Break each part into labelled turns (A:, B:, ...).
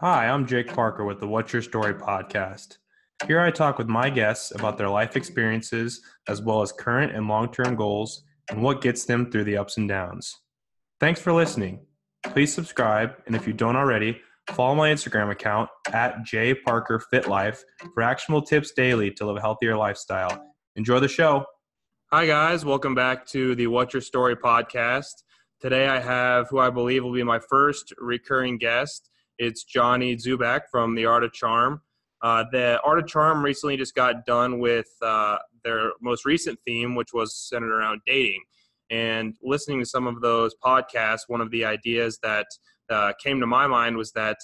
A: Hi, I'm Jake Parker with the What's Your Story podcast. Here I talk with my guests about their life experiences, as well as current and long term goals, and what gets them through the ups and downs. Thanks for listening. Please subscribe, and if you don't already, follow my Instagram account at jparkerfitlife for actionable tips daily to live a healthier lifestyle. Enjoy the show. Hi, guys. Welcome back to the What's Your Story podcast. Today I have who I believe will be my first recurring guest. It's Johnny Dzubak from The Art of Charm. Uh, the Art of Charm recently just got done with uh, their most recent theme, which was centered around dating. And listening to some of those podcasts, one of the ideas that uh, came to my mind was that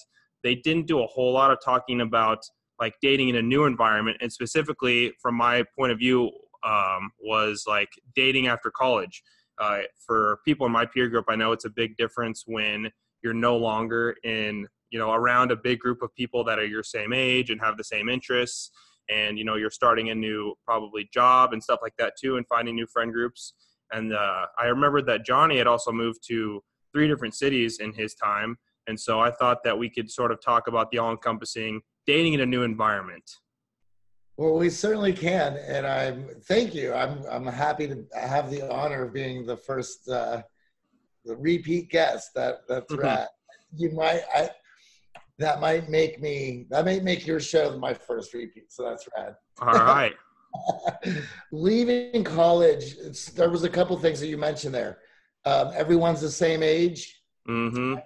A: they didn't do a whole lot of talking about like dating in a new environment, and specifically from my point of view, um, was like dating after college. Uh, for people in my peer group, I know it's a big difference when you're no longer in you know around a big group of people that are your same age and have the same interests and you know you're starting a new probably job and stuff like that too and finding new friend groups. And uh, i remember that johnny had also moved to three different cities in his time. And so i thought that we could sort of talk about the all-encompassing dating in a new environment.
B: Well we certainly can. And i'm thank you. I'm i'm happy to have the honor of being the first uh the repeat guest that that's mm-hmm. right you might i that might make me that might make your show my first repeat. So that's rad.
A: All right.
B: Leaving college, there was a couple things that you mentioned there. Um, everyone's the same age.
A: Mm-hmm.
B: Everyone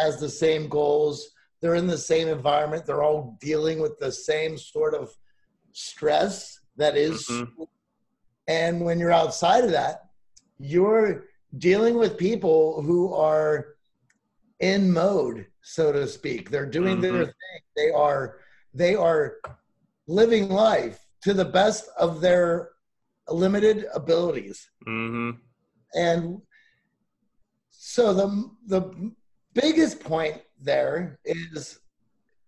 B: has the same goals. They're in the same environment. They're all dealing with the same sort of stress that is. Mm-hmm. And when you're outside of that, you're dealing with people who are in mode, so to speak. They're doing mm-hmm. their thing. They are they are living life to the best of their limited abilities.
A: Mm-hmm.
B: And so the the biggest point there is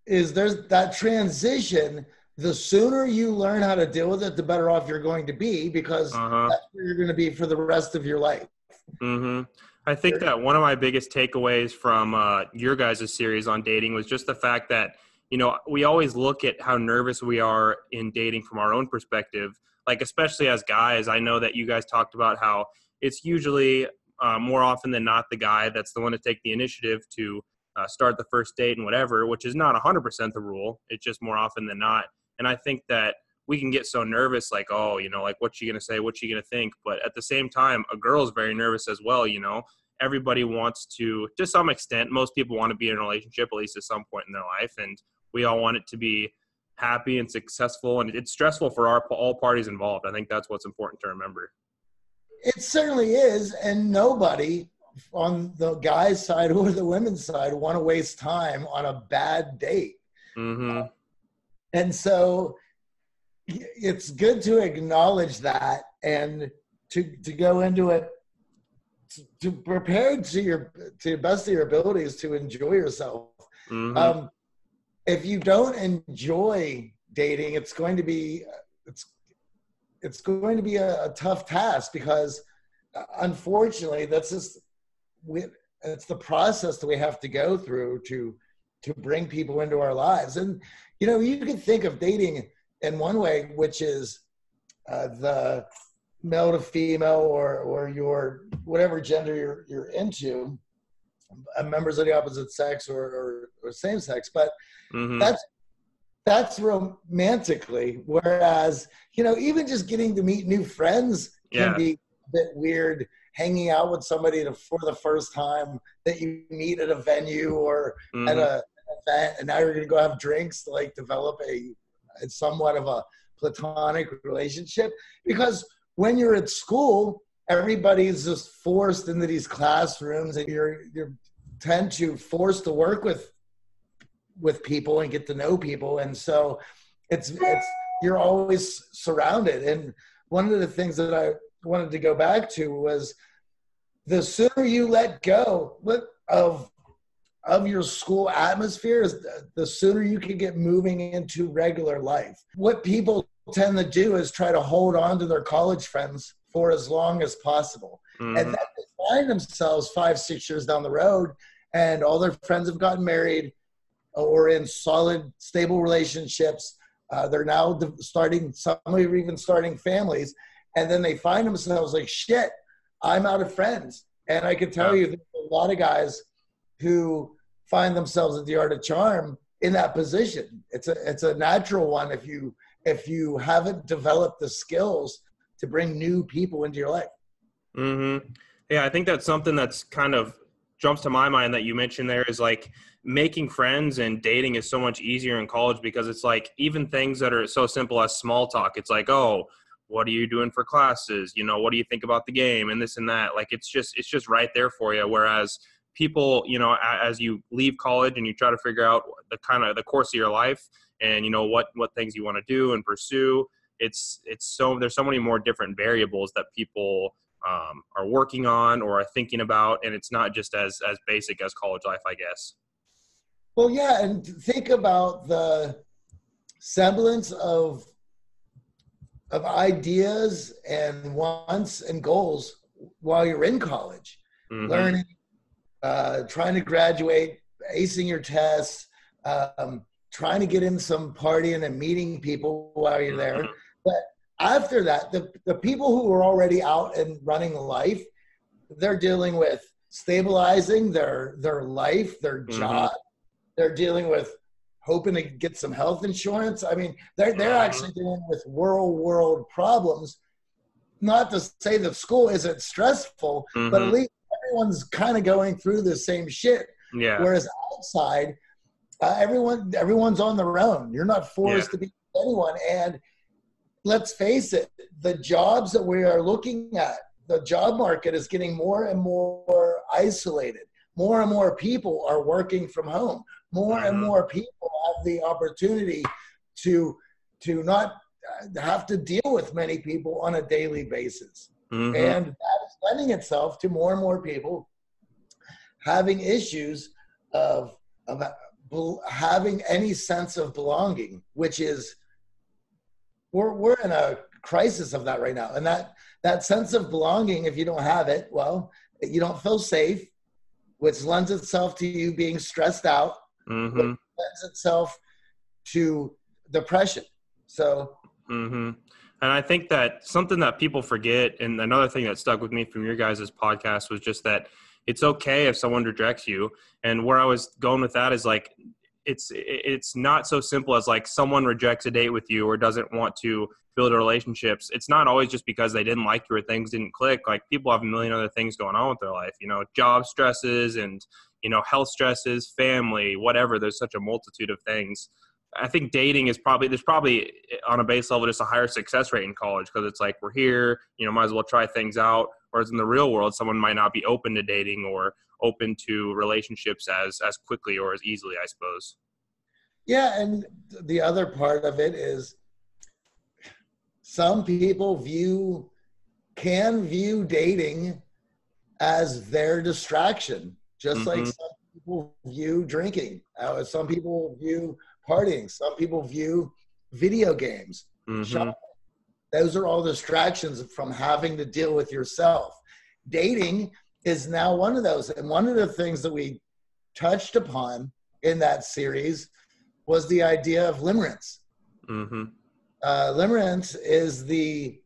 B: is there's that transition the sooner you learn how to deal with it the better off you're going to be because uh-huh. that's where you're going to be for the rest of your life
A: mm-hmm. I think that one of my biggest takeaways from uh, your guys' series on dating was just the fact that, you know, we always look at how nervous we are in dating from our own perspective. Like, especially as guys, I know that you guys talked about how it's usually uh, more often than not the guy that's the one to take the initiative to uh, start the first date and whatever, which is not 100% the rule. It's just more often than not. And I think that we can get so nervous like oh you know like what's she gonna say? What's she gonna think? But at the same time a girl's very nervous as well you know? Everybody wants to to some extent most people want to be in a relationship at least at some point in their life and we all want it to be happy and successful and it's stressful for our all parties involved. I think that's what's important to remember.
B: It certainly is and nobody on the guy's side or the women's side want to waste time on a bad date.
A: Mm-hmm.
B: and so it's good to acknowledge that and to to go into it to, to prepare to your to the best of your abilities to enjoy yourself.
A: Mm-hmm.
B: Um, if you don't enjoy dating, it's going to be it's it's going to be a, a tough task because uh, unfortunately that's just we, it's the process that we have to go through to to bring people into our lives and you know you can think of dating in one way, which is uh, the male to female or or your whatever gender you're you're into, uh, members of the opposite sex or or, or same sex, but mm-hmm. that's that's romantically. Whereas you know, even just getting to meet new friends can yeah. be a bit weird. Hanging out with somebody to, for the first time that you meet at a venue or mm-hmm. at a event, and now you're going to go have drinks to like develop a somewhat of a platonic relationship because when you're at school, everybody's just forced into these classrooms and you're you're tend to force to work with with people and get to know people. And so it's it's you're always surrounded. And one of the things that i wanted to go back to was the sooner you let go of of your school atmosphere is the sooner you can get moving into regular life. What people tend to do is try to hold on to their college friends for as long as possible. Mm-hmm. And then they find themselves five, six years down the road, and all their friends have gotten married. or in solid, stable relationships. Uh, they're now starting, some are even starting families. And then they find themselves like, shit, I'm out of friends. And I can tell yeah. you, a lot of guys who find themselves at the art of charm in that position. It's a it's a natural one if you if you haven't developed the skills to bring new people into your life.
A: Mm-hmm. Yeah, I think that's something that's kind of jumps to my mind that you mentioned there is like making friends and dating is so much easier in college because it's like even things that are so simple as small talk. It's like, oh, what are you doing for classes? You know, what do you think about the game and this and that? Like it's just it's just right there for you. Whereas people, you know, as you leave college and you try to figure out the kind of the course of your life and you know what what things you want to do and pursue, it's it's so there's so many more different variables that people um, are working on or are thinking about, and it's not just as as basic as college life, I guess.
B: Well, yeah, and think about the semblance of of ideas and wants and goals while you're in college, mm-hmm. learning, uh, trying to graduate, acing your tests, um, trying to get in some partying and meeting people while you're there. Mm-hmm. But after that, the, the people who are already out and running life, they're dealing with stabilizing their their life, their mm-hmm. job. They're dealing with hoping to get some health insurance. I mean, they're they're mm-hmm. actually dealing with world world problems. Not to say that school isn't stressful, mm-hmm. but at least everyone's kind of going through the same shit.
A: Yeah.
B: Whereas outside, uh, everyone everyone's on their own. You're not forced yeah. to be anyone, and let's face it, the jobs that we are looking at, the job market is getting more and more isolated. More and more people are working from home. More and mm-hmm. more people have the opportunity to to not have to deal with many people on a daily basis. Mm-hmm. And that lending itself to more and more people having issues of, of having any sense of belonging, which is we're we're in a crisis of that right now. And that that sense of belonging, if you don't have it, well, you don't feel safe, which lends itself to you being stressed out, mm-hmm. lends itself to depression. So
A: mm-hmm. And I think that something that people forget, and another thing that stuck with me from your guys' podcast was just that it's okay if someone rejects you. And where I was going with that is like it's it's not so simple as like someone rejects a date with you or doesn't want to build relationships. It's not always just because they didn't like you or things didn't click. Like people have a million other things going on with their life you know job stresses and you know health stresses family whatever. There's such a multitude of things i think dating is probably there's probably on a base level just a higher success rate in college because it's like we're here you know might as well try things out. Whereas in the real world someone might not be open to dating or open to relationships as as quickly or as easily i suppose.
B: Yeah and the other part of it is some people view can view dating as their distraction just mm-hmm. like some people view drinking. Uh, some people view partying some people view video games mm-hmm. those are all distractions from having to deal with yourself dating is now one of those. And one of the things that we touched upon in that series was the idea of limerence. Mm-hmm. Uh, limerence is the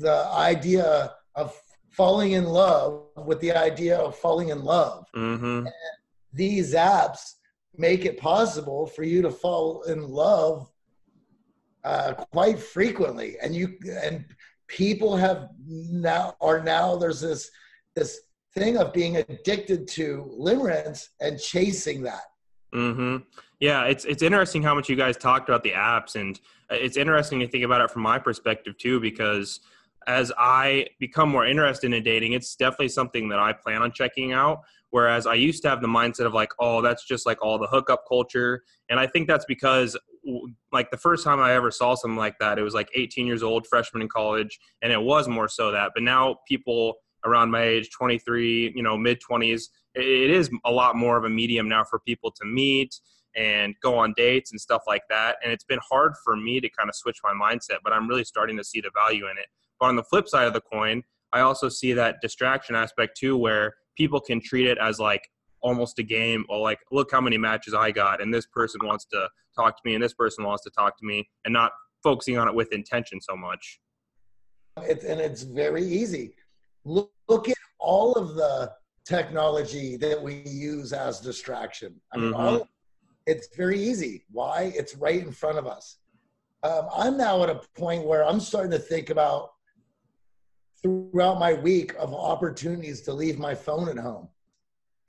B: the idea of falling in love with the idea of falling in love. Mm-hmm. these apps make it possible for you to fall in love uh, quite frequently, and you and people have now are now there's this this thing of being addicted to limerence and chasing that.
A: Mm-hmm. Yeah, it's it's interesting how much you guys talked about the apps, and it's interesting to think about it from my perspective too, because as I become more interested in dating, it's definitely something that I plan on checking out. Whereas I used to have the mindset of like, oh, that's just like all the hookup culture, and I think that's because like the first time I ever saw something like that, it was like 18 years old, freshman in college, and it was more so that. But now people around my age, 23, you know, mid 20s, it is a lot more of a medium now for people to meet and go on dates and stuff like that. And it's been hard for me to kind of switch my mindset, but I'm really starting to see the value in it. But on the flip side of the coin, I also see that distraction aspect too, where people can treat it as like almost a game. Well, like look how many matches I got, and this person wants to talk to me, and this person wants to talk to me, and not focusing on it with intention so much.
B: It's, and it's very easy. Look, look at all of the technology that we use as distraction. I mean, mm-hmm. all, it's very easy. Why? It's right in front of us. Um, I'm now at a point where I'm starting to think about throughout my week of opportunities to leave my phone at home.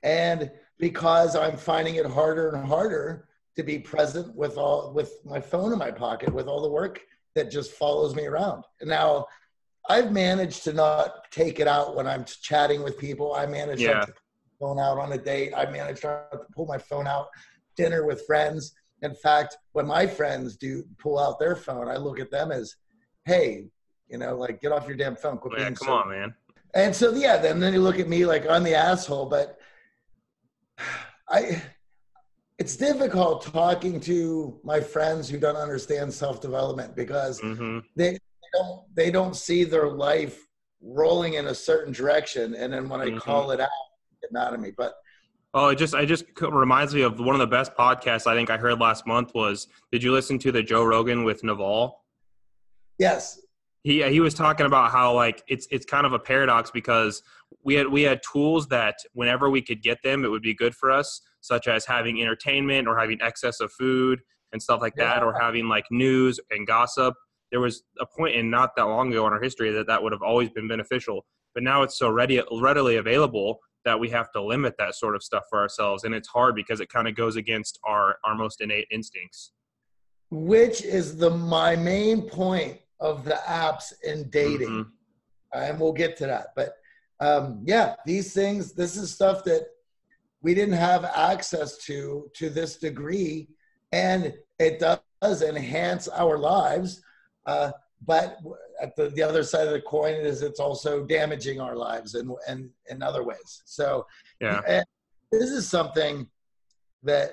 B: And because I'm finding it harder and harder to be present with all with my phone in my pocket with all the work that just follows me around. And now I've managed to not take it out when I'm chatting with people. I managed yeah. to phone out on a date. I managed to pull my phone out dinner with friends. In fact, when my friends do pull out their phone, I look at them as, "Hey, you know, like get off your damn phone."
A: Quit yeah, come so. on, man.
B: And so yeah, then then you look at me like I'm the asshole. But I, it's difficult talking to my friends who don't understand self development because mm-hmm. they don't they don't see their life rolling in a certain direction, and then when I mm-hmm. call it out, get mad at me. But
A: Oh, it just I just reminds me of one of the best podcasts I think I heard last month was did you listen to the Joe Rogan with Naval?
B: Yes.
A: He he was talking about how like it's it's kind of a paradox because we had we had tools that whenever we could get them it would be good for us such as having entertainment or having excess of food and stuff like yeah. that or having like news and gossip there was a point in not that long ago in our history that that would have always been beneficial but now it's so ready readily available that we have to limit that sort of stuff for ourselves and it's hard because it kind of goes against our our most innate instincts
B: which is the my main point of the apps in dating mm-hmm. and we'll get to that but um, yeah these things this is stuff that we didn't have access to to this degree and it does enhance our lives uh, but at the, the other side of the coin is it's also damaging our lives and and in other ways. So
A: yeah,
B: this is something that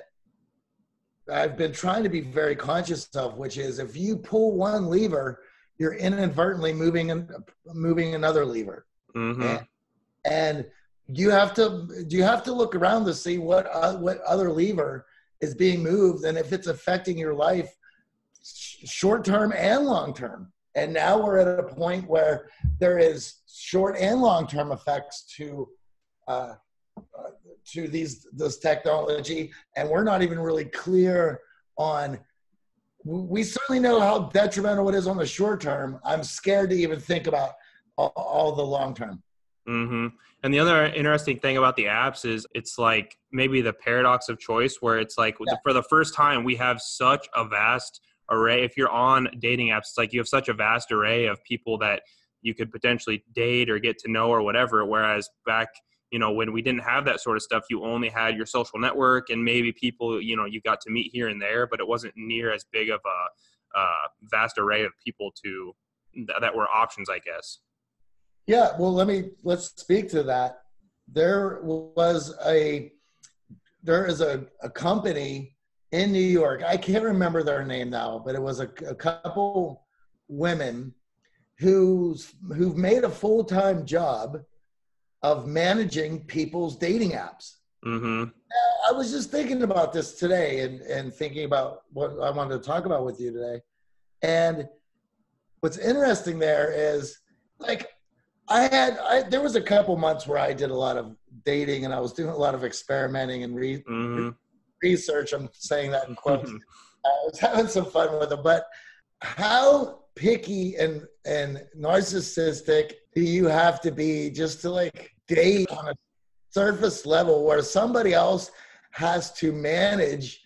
B: I've been trying to be very conscious of, which is if you pull one lever, you're inadvertently moving and moving another lever, mm-hmm. and, and, you have to you have to look around to see what uh, what other lever is being moved and if it's affecting your life short term and long term. And now we're at a point where there is short and long term effects to uh, uh, to these this technology, and we're not even really clear on. We certainly know how detrimental it is on the short term. I'm scared to even think about all, all the long term.
A: Mm-hmm. And the other interesting thing about the apps is it's like maybe the paradox of choice, where it's like yeah. for the first time we have such a vast array if you're on dating apps it's like you have such a vast array of people that you could potentially date or get to know or whatever whereas back you know when we didn't have that sort of stuff you only had your social network and maybe people you know you got to meet here and there but it wasn't near as big of a uh, vast array of people to that were options i guess
B: yeah well let me let's speak to that there was a there is a, a company in New York. I can't remember their name now, but it was a, a couple women who's who've made a full time job of managing people's dating apps. Mm-hmm. I was just thinking about this today and, and thinking about what I wanted to talk about with you today. And what's interesting there is like I had I, there was a couple months where I did a lot of dating and I was doing a lot of experimenting and re- mm-hmm research. I'm saying that in quotes. I was having some fun with them, but how picky and and narcissistic do you have to be just to like date on a surface level where somebody else has to manage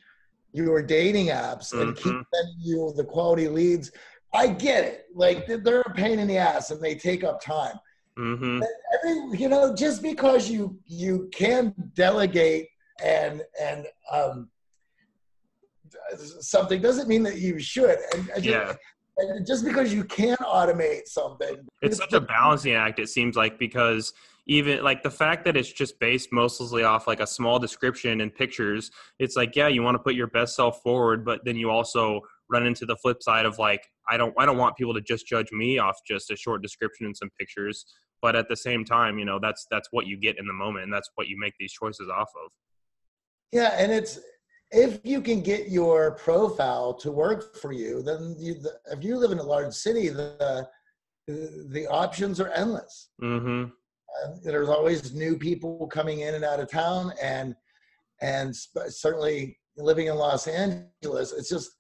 B: your dating apps and mm-hmm. keep sending you the quality leads? I get it. Like they're a pain in the ass and they take up time. Mm-hmm. Every, you know, just because you you can delegate and and um, something doesn't mean that you should. And,
A: yeah.
B: And just because you can automate something,
A: it's such a balancing act. It seems like because even like the fact that it's just based mostly off like a small description and pictures it's like yeah you want to put your best self forward but then you also run into the flip side of like i don't i don't want people to just judge me off just a short description and some pictures but at the same time you know that's that's what you get in the moment and that's what you make these choices off of
B: Yeah, and it's if you can get your profile to work for you, then you, the, if you live in a large city, the the options are endless.
A: Mm-hmm.
B: Uh, there's always new people coming in and out of town, and and sp- certainly living in Los Angeles, it's just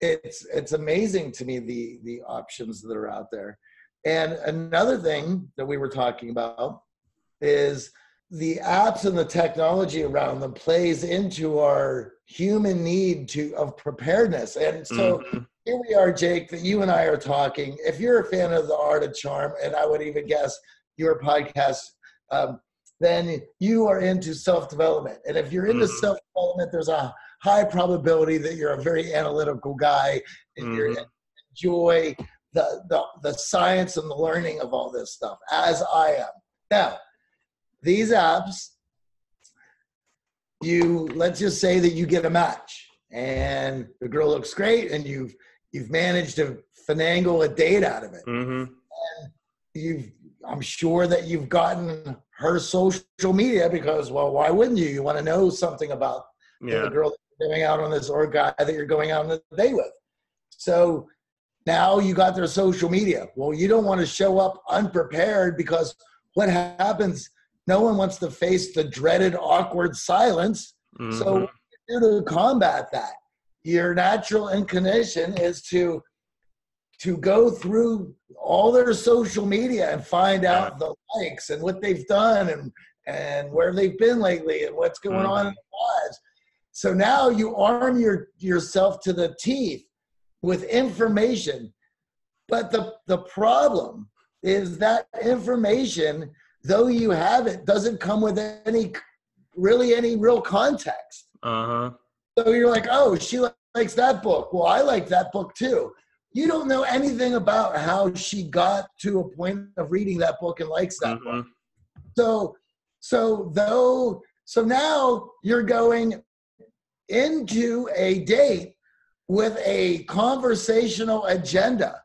B: it's it's amazing to me the the options that are out there. And another thing that we were talking about is the apps and the technology around them plays into our human need to of preparedness. And so mm-hmm. here we are, Jake, that you and I are talking. If you're a fan of the art of charm, and I would even guess your podcast, um, then you are into self-development. And if you're into mm-hmm. self-development, there's a high probability that you're a very analytical guy and mm-hmm. you enjoy the, the the science and the learning of all this stuff, as I am. Now, these apps, you let's just say that you get a match and the girl looks great and you've you've managed to finagle a date out of it.
A: Mm-hmm.
B: you've I'm sure that you've gotten her social media because well, why wouldn't you? You want to know something about
A: yeah.
B: the girl that you're going out on this or guy that you're going out on a date with. So now you got their social media. Well, you don't want to show up unprepared because what happens no one wants to face the dreaded awkward silence. Mm-hmm. So to combat that, your natural inclination is to to go through all their social media and find out the likes and what they've done and and where they've been lately and what's going mm-hmm. on in their lives. So now you arm your yourself to the teeth with information. But the the problem is that information though you have it, doesn't come with any really any real context.
A: Uh huh.
B: So you're like, oh, she likes that book. Well, I like that book too. You don't know anything about how she got to a point of reading that book and likes that mm-hmm. book. So, so though, so now you're going into a date with a conversational agenda.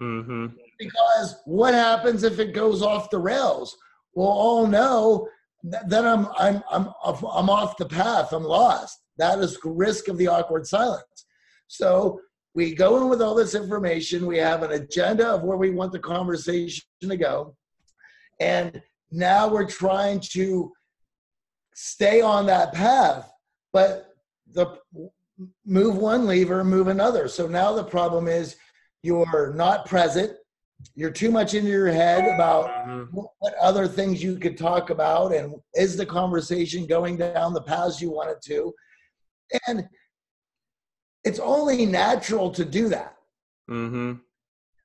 A: Mm-hmm
B: because what happens if it goes off the rails? Well, all know then I'm I'm I'm I'm off the path. I'm lost. That is risk of the awkward silence. So we go in with all this information. We have an agenda of where we want the conversation to go, and now we're trying to stay on that path. But the move one lever, move another. So now the problem is you're not present you're too much into your head about mm-hmm. what other things you could talk about and is the conversation going down the paths you want it to and it's only natural to do that
A: mm-hmm.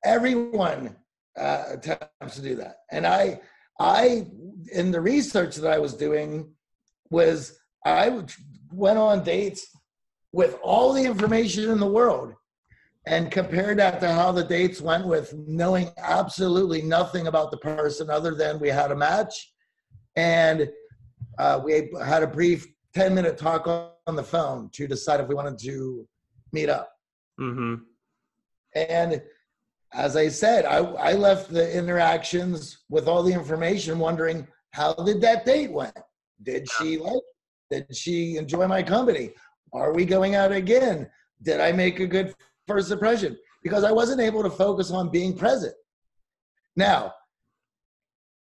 B: everyone uh, attempts to do that and i i in the research that i was doing was i went on dates with all the information in the world and compared that to how the dates went with knowing absolutely nothing about the person other than we had a match and uh, we had a brief 10 minute talk on the phone to decide if we wanted to meet up.
A: Mm-hmm.
B: and as i said I, I left the interactions with all the information wondering how did that date went? Did she like did she enjoy my company? Are we going out again? Did i make a good first impression because I wasn't able to focus on being present. Now,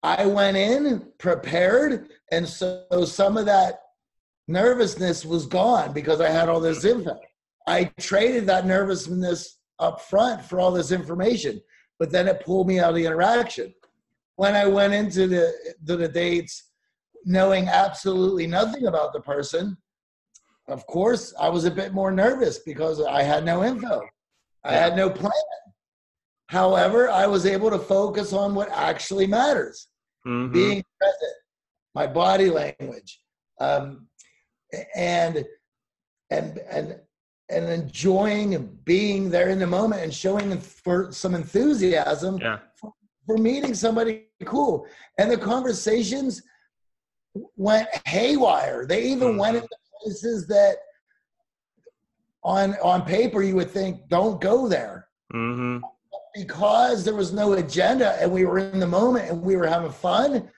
B: I went in prepared, and so some of that nervousness was gone because I had all this info. I traded that nervousness up front for all this information, but then it pulled me out of the interaction. When I went into the, to the dates knowing absolutely nothing about the person, of course, I was a bit more nervous because I had no info. I had no plan. However, I was able to focus on what actually matters
A: mm-hmm.
B: being present, my body language, um, and and and and enjoying being there in the moment and showing for some enthusiasm
A: yeah.
B: for, for meeting somebody cool. And the conversations went haywire. They even mm-hmm. went into places that on on paper you would think don't go there
A: mm-hmm.
B: because there was no agenda and we were in the moment and we were having fun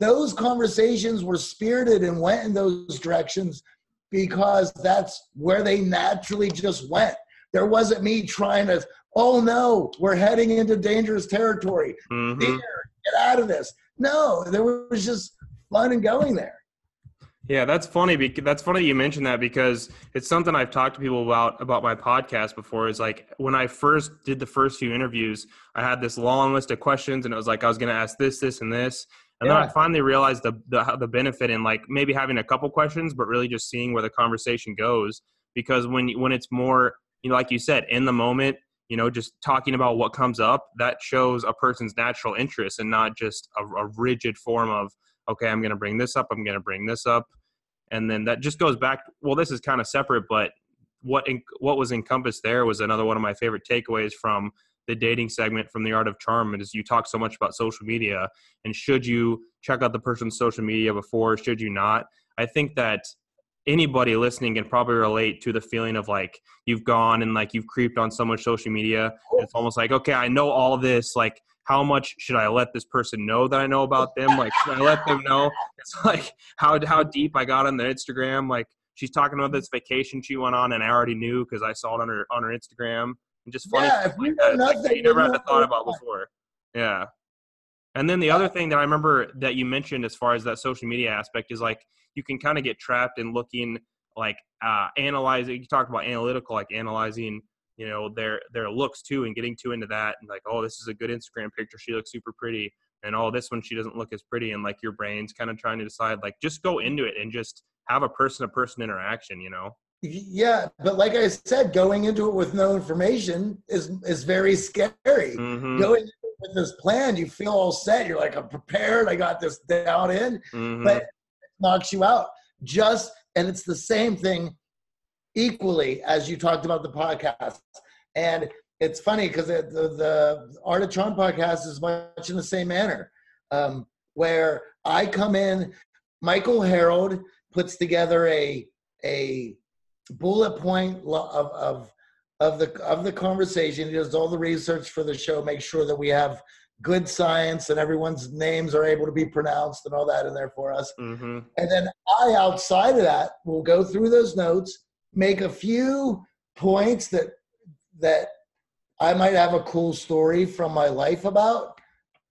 B: those conversations were spirited and went in those directions because that's where they naturally just went. There wasn't me trying to, oh no, we're heading into dangerous territory.
A: Mhm.
B: Here, get out of this. No, there was just fun and going there.
A: Yeah, that's funny. Because that's funny you mentioned that because it's something I've talked to people about about my podcast before. Is like when I first did the first few interviews, I had this long list of questions, and it was like I was going to ask this, this, and this, and then I finally realized the, the the benefit in like maybe having a couple questions, but really just seeing where the conversation goes. Because when when it's more, you know, like you said, in the moment, you know, just talking about what comes up, that shows a person's natural interest and not just a, a rigid form of okay, I'm going to bring this up, I'm going to bring this up, and then that just goes back. Well, this is kind of separate, but what en- what was encompassed there was another one of my favorite takeaways from the dating segment from the art of charm is you talk so much about social media and should you check out the person's social media before should you not? I think that anybody listening can probably relate to the feeling of like you've gone and like you've creeped on someone's social media. It's almost like okay i know all this like how much should i let this person know that i know about them? Like should i let them know? It's like how how deep i got on their instagram. Like she's talking about this vacation she went on and i already knew because i saw it on her on her instagram. And just funny
B: Yeah, if you
A: like
B: know
A: that. Like,
B: nothing,
A: you never had thought about before. Yeah. And then the other thing that I remember that you mentioned as far as that social media aspect is like you can kind of get trapped in looking like uh analyzing you talked about analytical like analyzing you know their their looks too and getting too into that and like oh this is a good Instagram picture she looks super pretty and oh this one she doesn't look as pretty and like your brain's kind of trying to decide like just go into it and just have a person to person interaction you know
B: Yeah, but like I said, going into it with no information is is very scary.
A: mm-hmm,
B: Going into with this plan, you feel all set. You're like, I'm prepared. I got this down in.
A: mm-hmm.
B: But it knocks you out. Just and it's the same thing equally as you talked about the podcast. And it's funny because the, the, Art of Charm podcast is much in the same manner, um, where I come in. Michael Harold puts together a a bullet point of of of the of the conversation. He does all the research for the show, make sure that we have good science and everyone's names are able to be pronounced and all that in there for us.
A: mm-hmm.
B: And then I, outside of that, will go through those notes, make a few points that that I might have a cool story from my life about,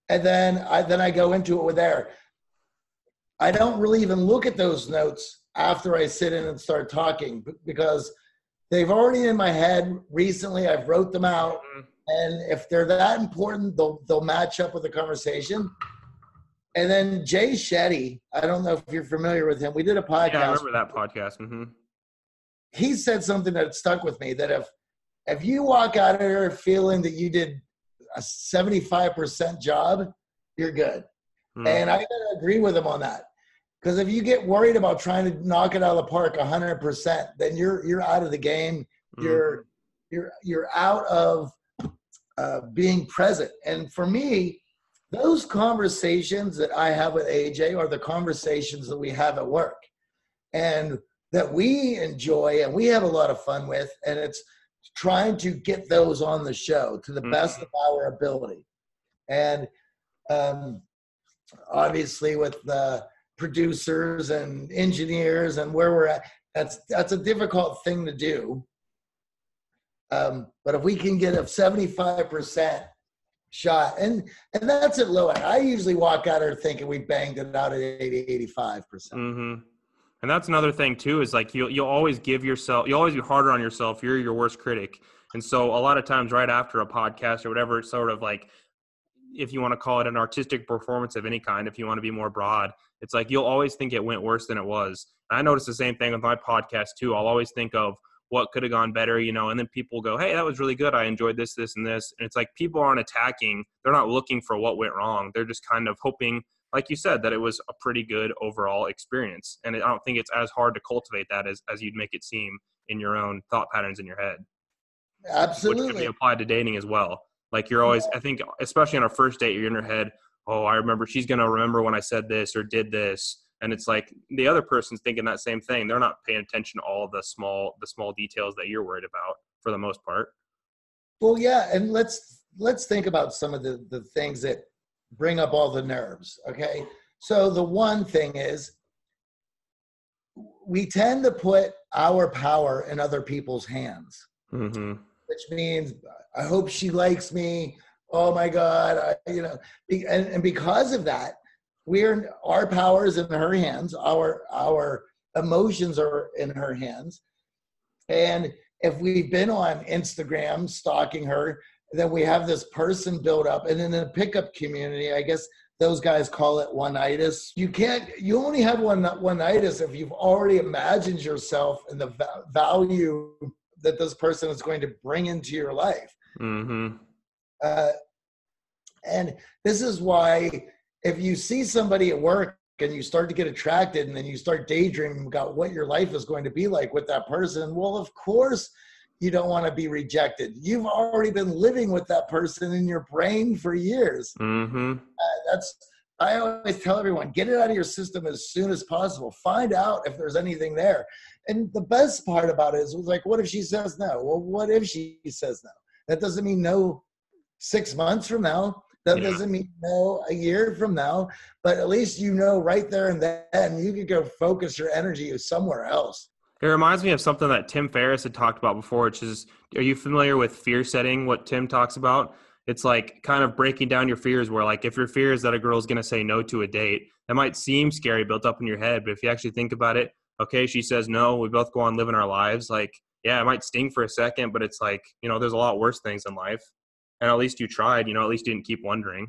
B: and then I then I go into it with there. I don't really even look at those notes after I sit in and start talking because they've already in my head. Recently, I've wrote them out, and if they're that important, they'll they'll match up with the conversation. And then Jay Shetty, I don't know if you're familiar with him. We did a podcast.
A: yeah i remember that podcast mm-hmm.
B: He said something that stuck with me that if if you walk out of here feeling that you did a 75% job, you're good.
A: Mm-hmm.
B: And I gotta agree with him on that. Because if you get worried about trying to knock it out of the park 100%, then you're you're out of the game.
A: Mm-hmm.
B: You're you're you're out of uh, being present. And for me, those conversations that I have with AJ are the conversations that we have at work, and that we enjoy and we have a lot of fun with. And it's trying to get those on the show to the best of our ability. And um, obviously, with the producers and engineers and where we're at, that's that's a difficult thing to do. Um, but if we can get a 75% shot, and and that's at low end. I usually walk out there thinking we banged it out at 80, 85%. percent
A: hmm And that's another thing too is like you'll you'll always give yourself you'll always be harder on yourself. You're your worst critic, and so a lot of times right after a podcast or whatever, it's sort of like if you want to call it an artistic performance of any kind, if you want to be more broad, it's like you'll always think it went worse than it was. And I notice the same thing with my podcast too. I'll always think of what could have gone better, you know, and then people go, "Hey, that was really good. I enjoyed this, this, and this." And it's like people aren't attacking; they're not looking for what went wrong. They're just kind of hoping like you said, that it was a pretty good overall experience. And I don't think it's as hard to cultivate that as, as you'd make it seem in your own thought patterns in your head, Absolutely. which can be applied to dating as well. Like you're always, I think, especially on our first date, you're in your head, oh, I remember she's going to remember when I said this or did this. And it's like the other person's thinking that same thing. They're not paying attention to all the small, the small details that you're worried about for the most part.
B: Well, yeah, and let's let's think about some of the the things that bring up all the nerves. Okay, so the one thing is we tend to put our power in other people's hands,
A: Mm-hmm.
B: which means I hope she likes me. Oh my God, I, you know, and, and because of that, we're our power is in her hands. Our our emotions are in her hands, and if we've been on Instagram stalking her, then we have this person build up, and in the pickup community, I guess those guys call it one-itis. You can't. You only have one one-itis if you've already imagined yourself and the va- value that this person is going to bring into your life.
A: Mm-hmm.
B: Uh, and this is why if you see somebody at work and you start to get attracted and then you start daydreaming about what your life is going to be like with that person, well, of course you don't want to be rejected. You've already been living with that person in your brain for years.
A: Mm-hmm.
B: Uh, that's I always tell everyone get it out of your system as soon as possible. Find out if there's anything there. And the best part about it is, was like, what if she says no? Well, what if she says no? That doesn't mean no six months from now. That
A: Yeah.
B: doesn't mean no a year from now. But at least you know right there and then you can go focus your energy somewhere else.
A: It reminds me of something that Tim Ferriss had talked about before, which is are you familiar with fear setting? What Tim talks about? It's like kind of breaking down your fears, where like if your fear is that a girl is going to say no to a date, that might seem scary built up in your head. But if you actually think about it, okay, she says no, we both go on living our lives. Like, yeah, it might sting for a second, but it's like, you know, there's a lot worse things in life. And at least you tried, you know, at least you didn't keep wondering.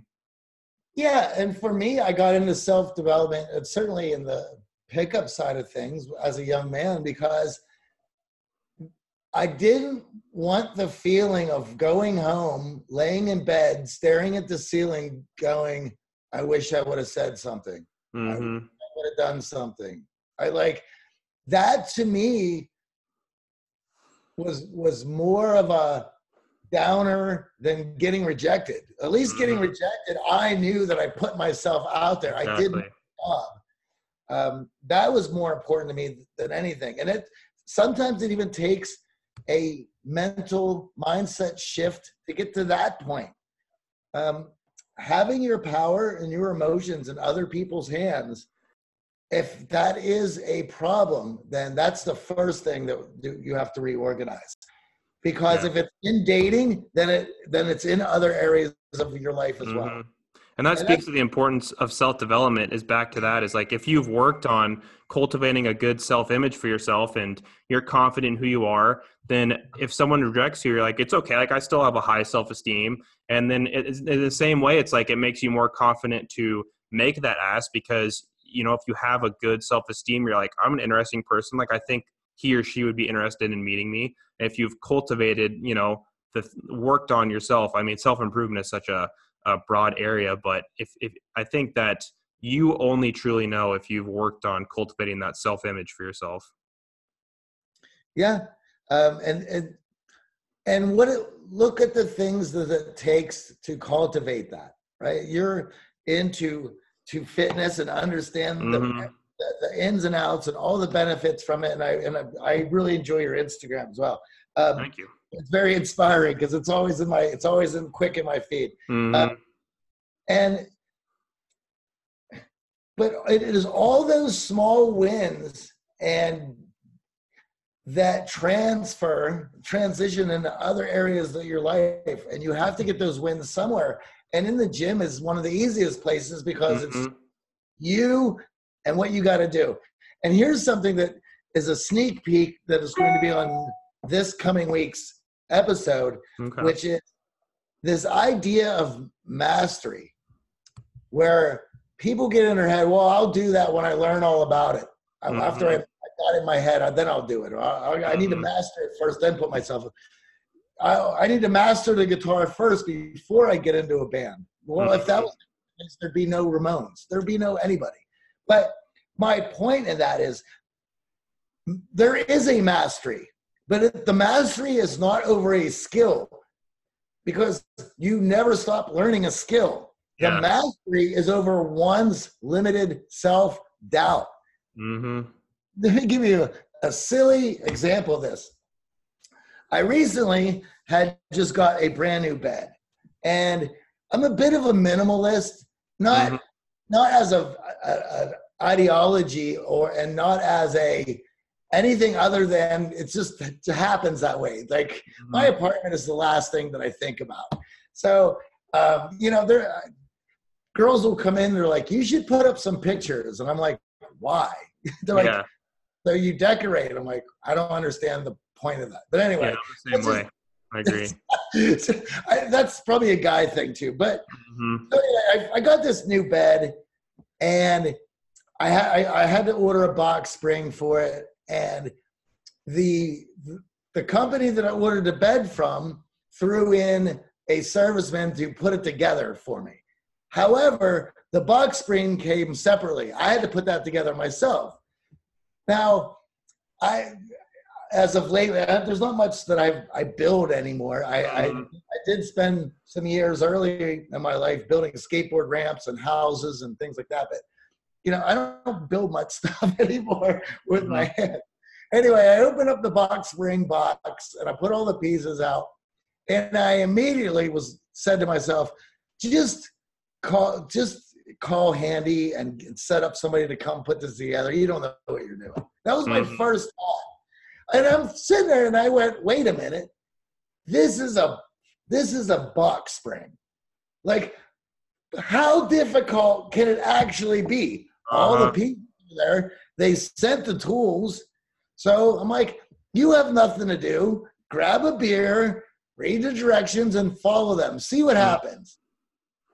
B: Yeah, and for me, I got into self development, certainly in the pickup side of things as a young man, because I didn't want the feeling of going home, laying in bed, staring at the ceiling, going, I wish I would have said something.
A: Mm-hmm.
B: would have done something. I like that to me was was more of a downer than getting rejected. At least getting
A: Mhm.
B: rejected, I knew that I put myself out there. I did my job. Um, that was more important to me than anything. And it sometimes it even takes a mental mindset shift to get to that point. Um, having your power and your emotions in other people's hands, if that is a problem, then that's the first thing that you have to reorganize. Because
A: Yeah.
B: if it's in dating, then it then it's in other areas of your life as well.
A: And that speaks to the importance of self development. Is back to that is like if you've worked on cultivating a good self image for yourself and you're confident in who you are, then if someone rejects you, you're like, it's okay. Like I still have a high self esteem. And then in the same way, it's like it makes you more confident to make that ask because you know if you have a good self esteem, you're like, I'm an interesting person. Like I think he or she would be interested in meeting me. And if you've cultivated, you know, the worked on yourself. I mean, self improvement is such a a broad area, but if, if I think that you only truly know if you've worked on cultivating that self image for yourself.
B: Yeah, um, and and and what it, look at the things that it takes to cultivate that. Right, you're into to fitness and understand the,
A: Mhm.
B: the, the ins and outs and all the benefits from it. And I and I, I really enjoy your Instagram as well. Um,
A: Thank you.
B: It's very inspiring because it's always in my it's always in quick in my feed.
A: Mhm.
B: And but it is all those small wins and that transfer transition into other areas of your life and you have to get those wins somewhere and in the gym is one of the easiest places because it's
A: Mhm.
B: you and what you got to do and here's something that is a sneak peek that is going to be on this coming week's episode
A: Okay.
B: which is this idea of mastery, where people get in their head, well, I'll do that when I learn all about it. I- After I, I got in my head, then I'll do it. I, I- I need to
A: Mhm.
B: master it first, then put myself. I, I need to master the guitar first before I get into a band. Well, if that was the case, there'd be no Ramones, there'd be no anybody. But my point in that is there is a mastery, but it, the mastery is not over a skill because you never stop learning a skill. The mastery is over one's limited self doubt.
A: Mhm.
B: Let me give you a, a silly example of this. I recently had just got a brand new bed, and I'm a bit of a minimalist, not
A: Mhm.
B: not as a, a, a ideology or and not as a anything other than it just it happens that way. Like mm-hmm. my apartment is the last thing that I think about. So um, you know, there girls will come in. They're like, "You should put up some pictures," and I'm like, "Why?" they're like, yeah. "So you decorate." I'm like, "I don't understand the point of that." But anyway,
A: yeah, same way. I agree.
B: I, that's probably a guy thing too. But mm-hmm. so anyway, I, I, got this new bed, and I, ha- I, I had to order a box spring for it, and the the company that I ordered the bed from threw in a serviceman to put it together for me. However, the box spring came separately. I had to put that together myself. Now, I as of late, there's not much that I I build anymore. I, I, mm-hmm. I did spend some years early in my life building skateboard ramps and houses and things like that, but you know I don't build much stuff anymore with mm-hmm. my head. Anyway, I opened up the box spring box and I put all the pieces out, and I immediately was said to myself, just call just call handy and set up somebody to come put this together. You don't know what you're doing. That was my mm-hmm. first thought. And I'm sitting there and I went, wait a minute. This is a this is a box spring. Like, how difficult can it actually be? Uh-huh. All the uh-huh. people there, they sent the tools. So I'm like, you have nothing to do. Grab a beer, read the directions, and follow them. See what mm-hmm. happens.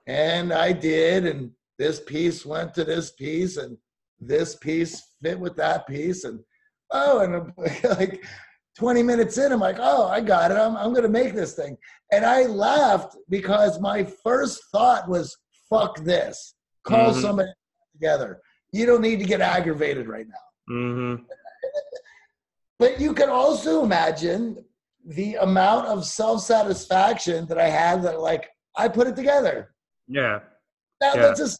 B: And I did, and this piece went to this piece, and this piece fit with that piece, and oh, and like 20 minutes in, I'm like, oh, I got it. I'm, I'm going to make this thing. And I laughed because my first thought was, fuck this. Call mm-hmm. somebody together. You don't need to get aggravated right now. Mm-hmm. but you can also imagine the amount of self satisfaction that I had that, like, I put it together.
A: Yeah.
B: That, yeah. That's a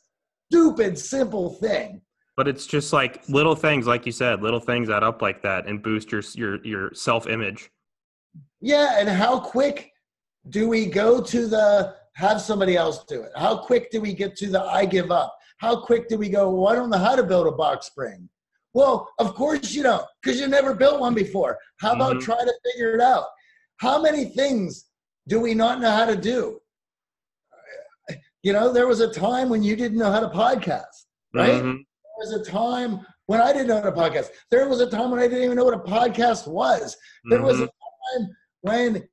B: stupid, simple thing.
A: But it's just like little things, like you said, little things add up like that and boost your your your self image.
B: Yeah, and how quick do we go to the have somebody else do it? How quick do we get to the I give up? How quick do we go, well, I don't know how to build a box spring? Well, of course you don't, because you never built one before. How about mm-hmm. try to figure it out? How many things do we not know how to do? You know, there was a time when you didn't know how to podcast, right? Mm-hmm. There was a time when I didn't know how to podcast. There was a time when I didn't even know what a podcast was. There mm-hmm. was a mm-hmm. time when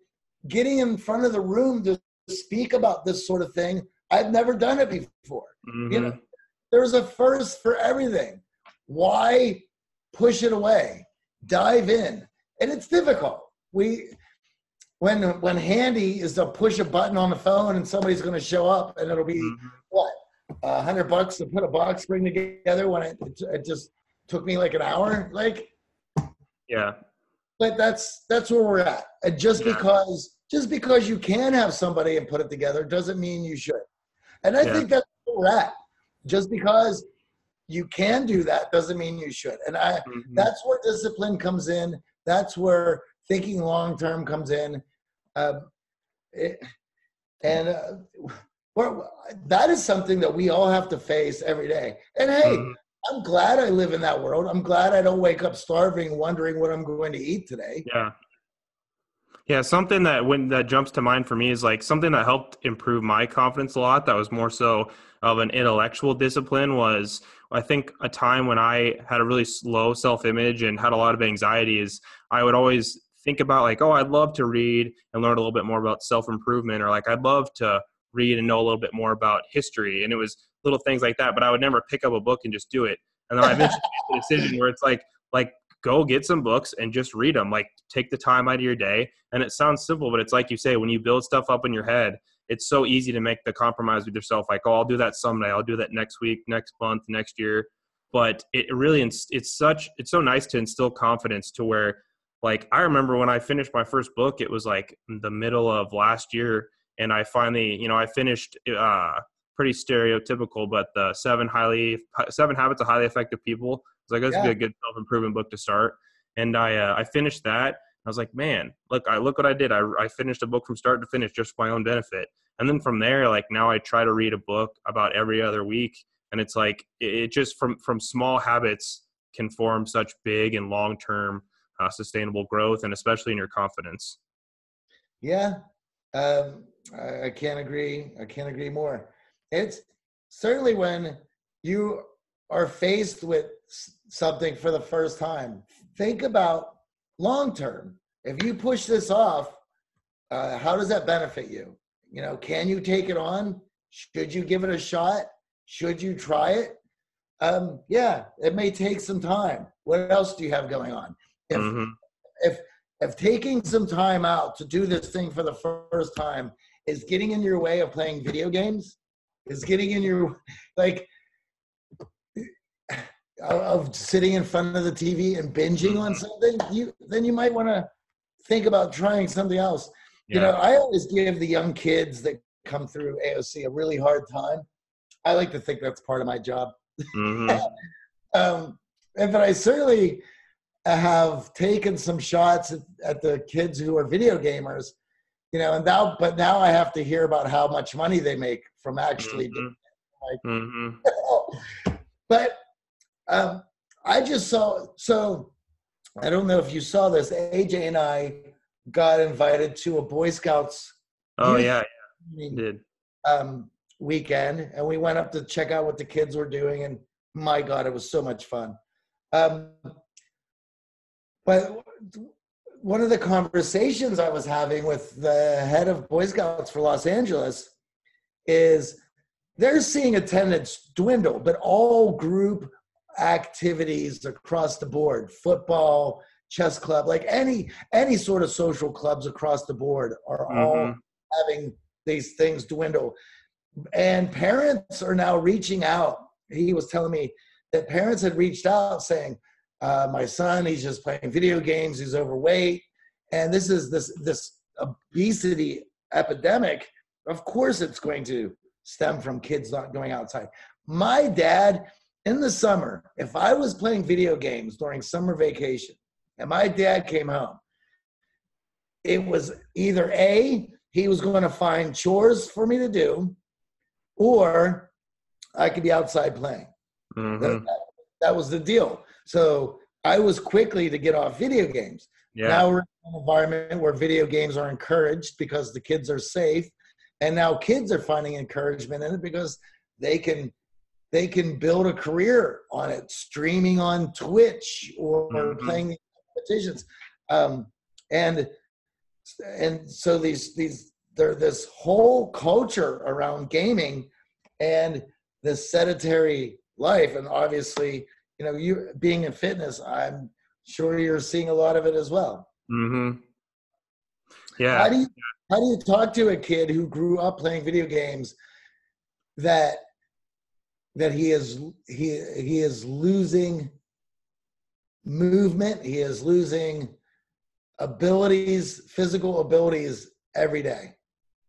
B: getting in front of the room to speak about this sort of thing, I'd never done it before. Mm-hmm. You know, there's a first for everything. Why push it away? Dive in. And it's difficult. We when when handy is to push a button on the phone and somebody's going to show up and it'll be mm-hmm. what a hundred bucks to put a box spring together when it, it, it just took me like an hour like
A: yeah
B: but that's that's where we're at and just yeah. because just because you can have somebody and put it together doesn't mean you should and i yeah. think that's where we're at just because you can do that doesn't mean you should and i mm-hmm. that's where discipline comes in that's where thinking long term comes in um, it, and uh, that is something that we all have to face every day. And hey, mm-hmm. I'm glad I live in that world. I'm glad I don't wake up starving, wondering what I'm going to eat today.
A: Yeah. Yeah, something that when that jumps to mind for me is like something that helped improve my confidence a lot. That was more so of an intellectual discipline. Was I think a time when I had a really slow self image and had a lot of anxiety. Is I would always think about like, oh, I'd love to read and learn a little bit more about self improvement, or like I'd love to read and know a little bit more about history. And it was little things like that, but I would never pick up a book and just do it. And then I eventually made the decision where it's like, like go get some books and just read them. Like take the time out of your day. And it sounds simple, but it's like you say, when you build stuff up in your head, it's so easy to make the compromise with yourself. Like, oh, I'll do that someday. I'll do that next week, next month, next year. But it really, it's such, it's so nice to instill confidence to where like I remember when I finished my first book, it was like the middle of last year, and I finally, you know, I finished uh, pretty stereotypical, but the seven highly seven habits of highly effective people. it's like, this yeah. be a good self improvement book to start, and I uh, I finished that. I was like, man, look, I look what I did. I, I finished a book from start to finish just for my own benefit. And then from there, like now I try to read a book about every other week and it's like it just from from small habits can form such big and long term uh, sustainable growth, and especially in your confidence.
B: Yeah, um, I, I can't agree. I can't agree more. It's certainly when you are faced with something for the first time, think about long term. If you push this off, uh, how does that benefit you? You know, can you take it on? Should you give it a shot? Should you try it? Um, yeah, it may take some time. What else do you have going on? If mm-hmm. if if taking some time out to do this thing for the first time is getting in your way of playing video games, is getting in your like of sitting in front of the TV and binging on mm-hmm. something, you then you might want to think about trying something else. Yeah. You know, I always give the young kids that come through AOC a really hard time. I like to think that's part of my job. Mm-hmm. um, and, but I certainly have taken some shots at, at, the kids who are video gamers, you know, and now, but now I have to hear about how much money they make from actually. Mm-hmm. Like, mm-hmm. but um, I just saw, so I don't know if you saw this. AJ and I got invited to a Boy Scouts.
A: Oh yeah, yeah. did.
B: Um, weekend, and we went up to check out what the kids were doing, and my God, it was so much fun. Um, but one of the conversations I was having with the head of Boy Scouts for Los Angeles is they're seeing attendance dwindle, but all group activities across the board, football, chess club, like any any sort of social clubs across the board are mm-hmm. all having these things dwindle. And parents are now reaching out. He was telling me that parents had reached out saying, uh, my son, he's just playing video games, he's overweight. And this is this this obesity epidemic. Of course it's going to stem from kids not going outside. My dad in the summer, if I was playing video games during summer vacation and my dad came home, it was either A, he was going to find chores for me to do, or I could be outside playing. Mm-hmm. That, that, that, was the deal. So I was quickly to get off video games. Yeah. Now we're in an environment where video games are encouraged because the kids are safe. And now kids are finding encouragement in it because they can they can build a career on it, streaming on Twitch or mm-hmm. playing competitions. Um, and and so these these there this whole culture around gaming and the sedentary life, and obviously, you know, you being in fitness, I'm sure you're seeing a lot of it as well.
A: Mm-hmm. Yeah.
B: How do you how do you talk to a kid who grew up playing video games that that he is he he is losing movement. He is losing abilities physical abilities every day.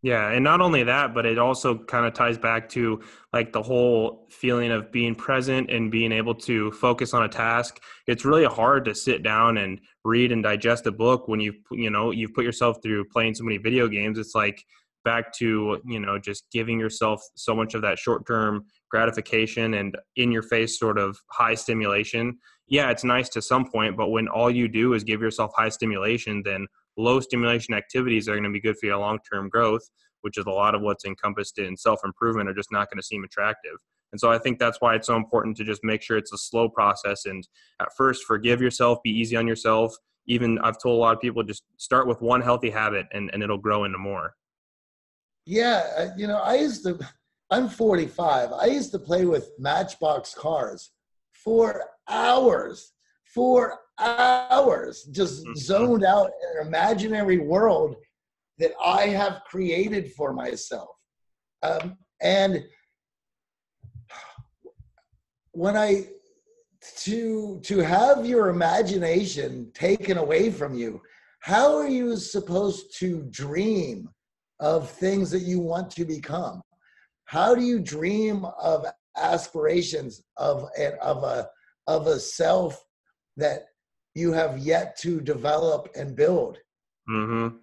A: Yeah and not only that but it also kind of ties back to like the whole feeling of being present and being able to focus on a task. It's really hard to sit down and read and digest a book when you you know you've put yourself through playing so many video games. It's like back to you know just giving yourself so much of that short term gratification and in your face sort of high stimulation yeah it's nice to some point but when all you do is give yourself high stimulation then low stimulation activities are going to be good for your long term growth which is a lot of what's encompassed in self improvement are just not going to seem attractive and so i think that's why it's so important to just make sure it's a slow process and at first forgive yourself be easy on yourself even i've told a lot of people just start with one healthy habit and, and it'll grow into more
B: yeah, you know, I used to. I'm 45. I used to play with Matchbox cars for hours, for hours, just mm-hmm. zoned out in an imaginary world that I have created for myself. Um, and when I to to have your imagination taken away from you, how are you supposed to dream? of things that you want to become? How do you dream of aspirations of of a of a self that you have yet to develop and build?
A: Mm-hmm.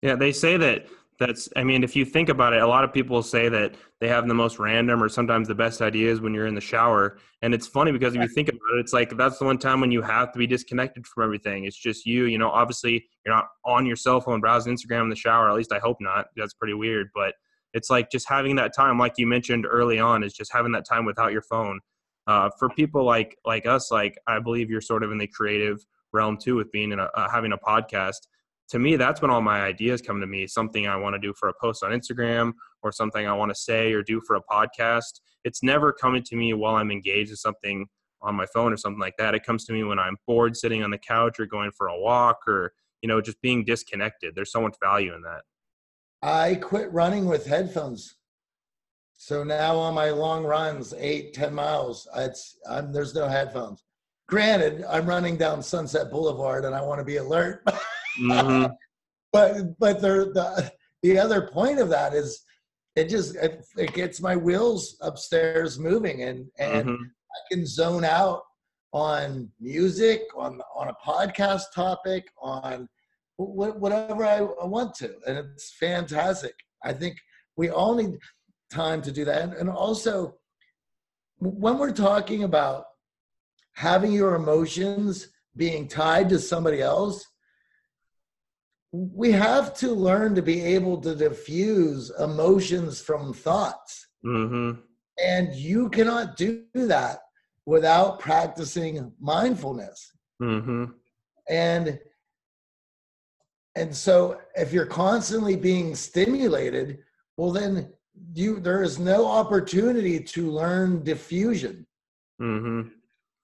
A: Yeah, they say that that's i mean if you think about it a lot of people say that they have the most random or sometimes the best ideas when you're in the shower. And it's funny because if you think about it it's like that's the one time when you have to be disconnected from everything. It's just you you know obviously you're not on your cell phone browsing instagram in the shower. At least i hope not. That's pretty weird. But it's like just having that time like you mentioned early on is just having that time without your phone. Uh, for people like like us like i believe you're sort of in the creative realm too with being in a, uh, having a podcast. To me that's when all my ideas come to me something i want to do for a post on instagram or something i want to say or do for a podcast. It's never coming to me while i'm engaged in something on my phone or something like that. It comes to me when i'm bored sitting on the couch or going for a walk or you know just being disconnected. There's so much value in that
B: i quit running with headphones so now on my long runs eight ten miles it's I'm, there's no headphones granted i'm running down sunset boulevard and i want to be alert mm-hmm. but but the, the the other point of that is it just it, it gets my wheels upstairs moving and and mm-hmm. I can zone out on music on on a podcast topic on whatever I, want to and it's fantastic I think we all need time to do that and, and also when we're talking about having your emotions being tied to somebody else we have to learn to be able to diffuse emotions from thoughts. Mm-hmm. And you cannot do that without practicing mindfulness. Mm-hmm. And and so if you're constantly being stimulated, well then you there is no opportunity to learn diffusion. Mm-hmm.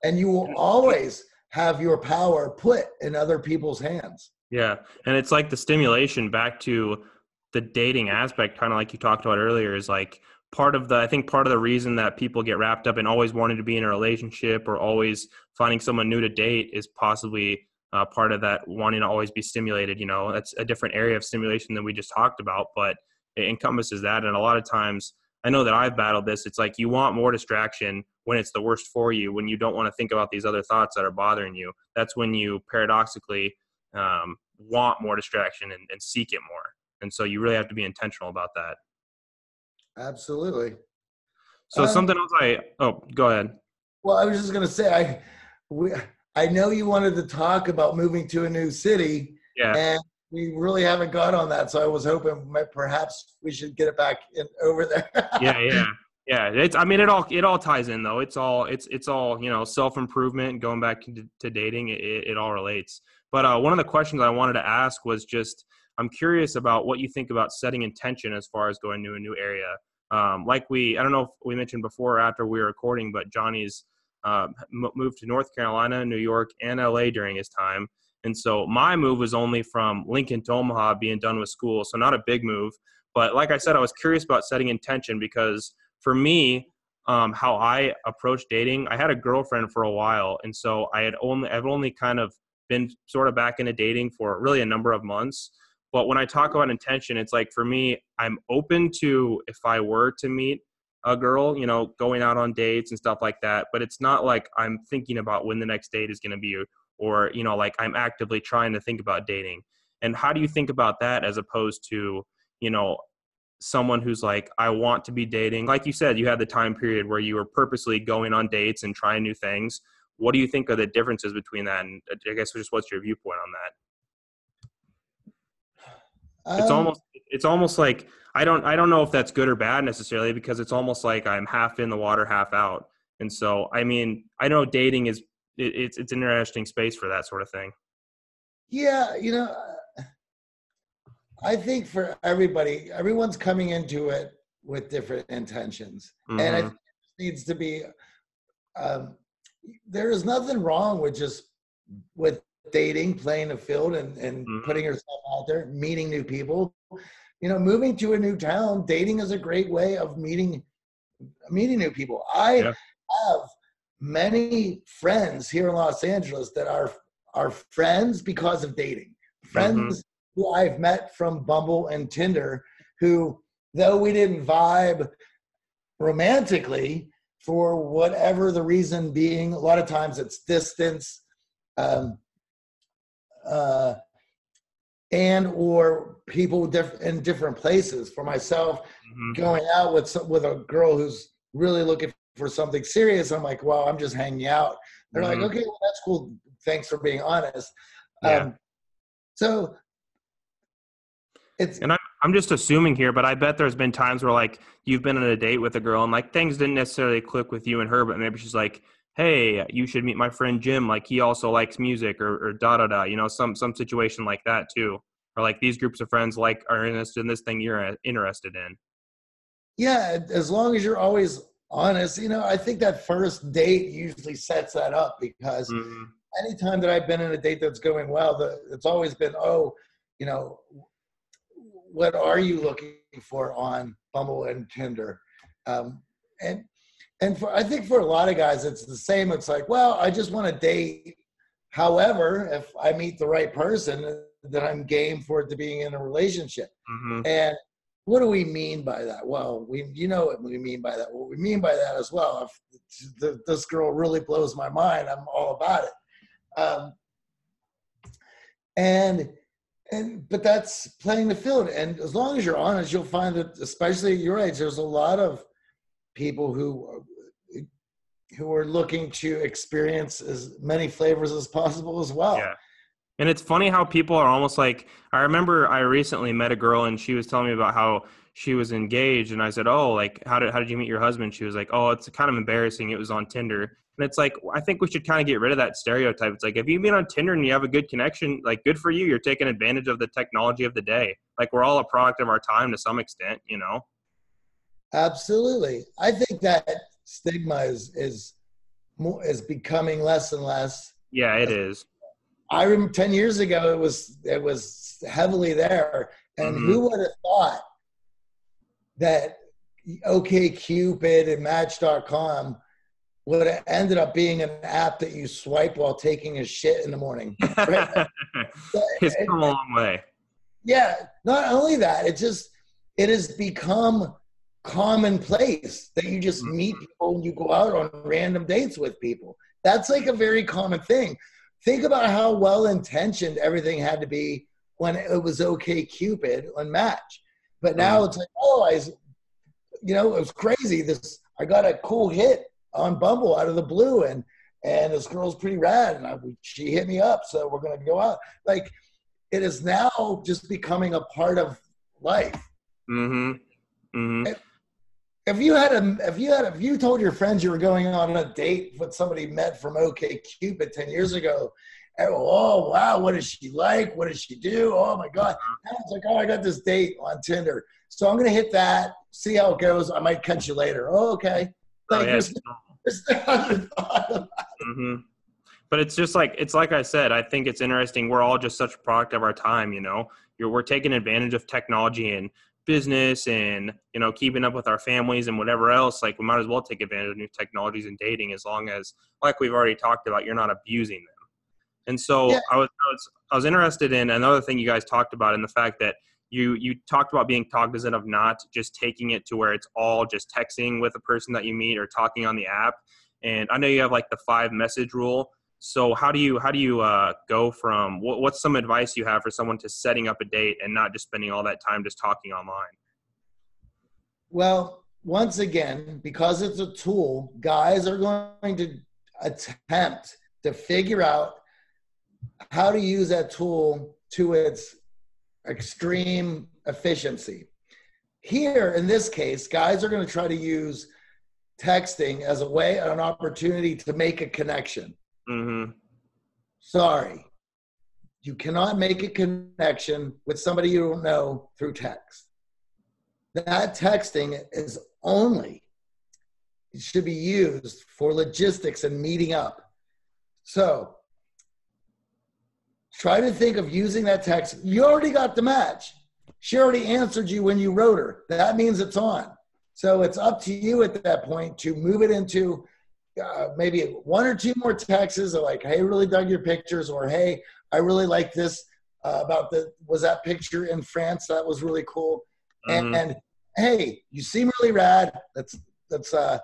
B: And you will always have your power put in other people's hands.
A: Yeah. And it's like the stimulation back to the dating aspect, kind of like you talked about earlier, is like part of the, I think part of the reason that people get wrapped up in always wanting to be in a relationship or always finding someone new to date is possibly uh, part of that wanting to always be stimulated. You know, that's a different area of stimulation than we just talked about, but it encompasses that. And a lot of times, I know that I've battled this. It's like you want more distraction when it's the worst for you, when you don't want to think about these other thoughts that are bothering you. That's when you paradoxically um, want more distraction and, and seek it more. And so you really have to be intentional about that.
B: Absolutely.
A: So um, something else I oh go ahead.
B: Well, I was just gonna say I we I know you wanted to talk about moving to a new city.
A: Yeah.
B: And we really haven't got on that, so I was hoping perhaps we should get it back in over there.
A: yeah, yeah, yeah. It's I mean it all it all ties in though. It's all it's it's all you know self improvement, going back to, to dating. It, it all relates. But uh, one of the questions I wanted to ask was just I'm curious about what you think about setting intention as far as going to a new area. Um, like we, I don't know if we mentioned before or after we were recording, but Johnny's uh, moved to North Carolina, New York, and LA during his time. And so my move was only from Lincoln to Omaha, being done with school. So not a big move. But like I said, I was curious about setting intention because for me, um, how I approach dating, I had a girlfriend for a while, and so I had only I've only kind of been sort of back into dating for really a number of months. But when I talk about intention, it's like for me, I'm open to if I were to meet a girl, you know, going out on dates and stuff like that. But it's not like I'm thinking about when the next date is going to be, or, you know, like I'm actively trying to think about dating. And how do you think about that as opposed to, you know, someone who's like, I want to be dating? Like you said, you had the time period where you were purposely going on dates and trying new things what do you think are the differences between that? And I guess just what's your viewpoint on that? Um, it's almost it's almost like I don't I don't know if that's good or bad necessarily because it's almost like I'm half in the water, half out. And so I mean I know dating is it, it's it's an interesting space for that sort of thing.
B: Yeah, you know, I think for everybody, everyone's coming into it with different intentions, mm-hmm. and it needs to be um, there is nothing wrong with just with dating, playing the field, and and mm-hmm. putting yourself out there, meeting new people. You know, moving to a new town, dating is a great way of meeting meeting new people. I yeah. have many friends here in Los Angeles that are are friends because of dating. Friends mm-hmm. who I've met from Bumble and Tinder, who though we didn't vibe romantically, for whatever the reason being. A lot of times it's distance, um, uh, and or people diff- in different places. For myself, mm-hmm. going out with some, with a girl who's really looking for something serious, I'm like, well, I'm just hanging out. They're mm-hmm. like, okay, well, that's cool. Thanks for being honest. Yeah. Um, so it's
A: and I'm I'm just assuming here, but I bet there's been times where like you've been on a date with a girl and like things didn't necessarily click with you and her, but maybe she's like, "Hey, you should meet my friend Jim. Like he also likes music," or, or da da da. You know, some some situation like that too, or like these groups of friends like are interested in this thing you're interested in.
B: Yeah, as long as you're always honest, you know, I think that first date usually sets that up because mm-hmm. anytime that I've been in a date that's going well, the, it's always been, oh, you know, what are you looking for on Bumble and Tinder? Um, and and for I think for a lot of guys it's the same. It's like, well, I just want to date. However, if I meet the right person, then I'm game for it to being in a relationship. Mm-hmm. And what do we mean by that? Well, we you know what we mean by that. What we mean by that as well. If this girl really blows my mind, I'm all about it. Um, and and but that's playing the field and as long as you're honest you'll find that especially at your age there's a lot of people who who are looking to experience as many flavors as possible as well
A: yeah and it's funny how people are almost like i remember i recently met a girl and she was telling me about how she was engaged and i said oh like how did, how did you meet your husband she was like oh it's kind of embarrassing it was on tinder and it's like I think we should kind of get rid of that stereotype. It's like if you've been on Tinder and you have a good connection, like good for you. You're taking advantage of the technology of the day. Like we're all a product of our time to some extent, you know.
B: Absolutely, I think that stigma is is more is becoming less and less.
A: Yeah, it is.
B: I remember ten years ago it was it was heavily there, and mm-hmm. who would have thought that OK Cupid and Match.com would have ended up being an app that you swipe while taking a shit in the morning.
A: Right? it's come a long way.
B: Yeah. Not only that, it just it has become commonplace that you just meet mm-hmm. people and you go out on random dates with people. That's like a very common thing. Think about how well intentioned everything had to be when it was OK Cupid on Match. But now mm. it's like, oh, I, you know, it was crazy. This I got a cool hit on Bumble out of the blue, and and this girl's pretty rad, and I, she hit me up, so we're gonna go out. Like it is now just becoming a part of life.
A: Mm-hmm. Mm-hmm.
B: If you had a, if you had, if you told your friends you were going on a date with somebody met from OK Cupid ten years ago, oh wow, what is she like? What does she do? Oh my god! And it's like, oh, I got this date on Tinder, so I'm gonna hit that, see how it goes. I might catch you later. Oh, okay.
A: Oh, like, mm-hmm. But it's just like it's like I said. I think it's interesting. We're all just such a product of our time. You know, You're, we're taking advantage of technology and business and you know keeping up with our families and whatever else like we might as well take advantage of new technologies and dating as long as like we've already talked about you're not abusing them and so yeah. I, was, I was i was interested in another thing you guys talked about in the fact that you you talked about being cognizant of not just taking it to where it's all just texting with a person that you meet or talking on the app and i know you have like the five message rule so how do you how do you uh, go from what, what's some advice you have for someone to setting up a date and not just spending all that time just talking online
B: well once again because it's a tool guys are going to attempt to figure out how to use that tool to its extreme efficiency. Here, in this case, guys are going to try to use texting as a way, an opportunity to make a connection. Mm-hmm. Sorry, you cannot make a connection with somebody you don't know through text. That texting is only it should be used for logistics and meeting up. So Try to think of using that text. You already got the match. She already answered you when you wrote her. That means it's on. So it's up to you at that point to move it into uh, maybe one or two more texts are like, hey, really dug your pictures, or hey, I really like this uh, about the was that picture in France that was really cool, mm-hmm. and, and, hey, you seem really rad. That's that's uh,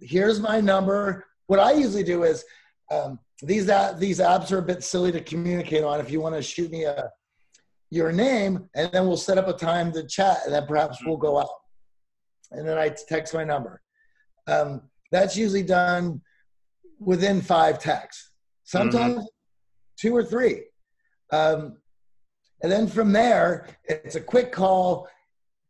B: here's my number. What I usually do is um, these uh, these apps are a bit silly to communicate on. If you want to shoot me a your name, and then we'll set up a time to chat, and then perhaps we'll go out. And then I text my number. Um, that's usually done within five texts, sometimes mm-hmm. two or three. Um, and then from there, it's a quick call.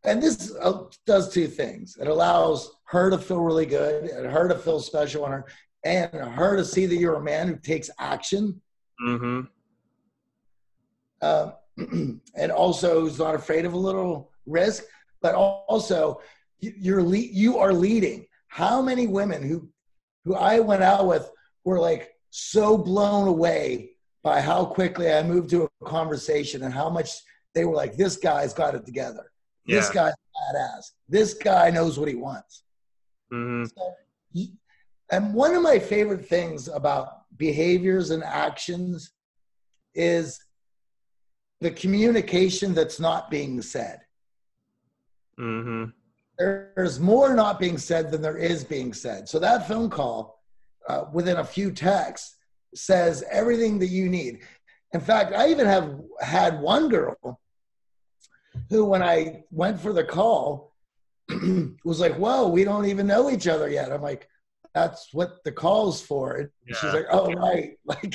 B: And this uh, does two things it allows her to feel really good, and her to feel special, and her, and her to see that you're a man who takes action. Mm-hmm. Uh, and also who's not afraid of a little risk, but also you're le- you are leading. How many women who who I went out with were like so blown away by how quickly I moved to a conversation and how much they were like, this guy's got it together. Yeah. This guy's badass. This guy knows what he wants. Mm-hmm. So, and one of my favorite things about behaviors and actions is the communication that's not being said. Mm-hmm. There's more not being said than there is being said. So that phone call, uh, within a few texts, says everything that you need. In fact, I even have had one girl who, when I went for the call, was like, "Whoa, we don't even know each other yet." I'm like, "That's what the call's for." And yeah. she's like, "Oh, right." Like,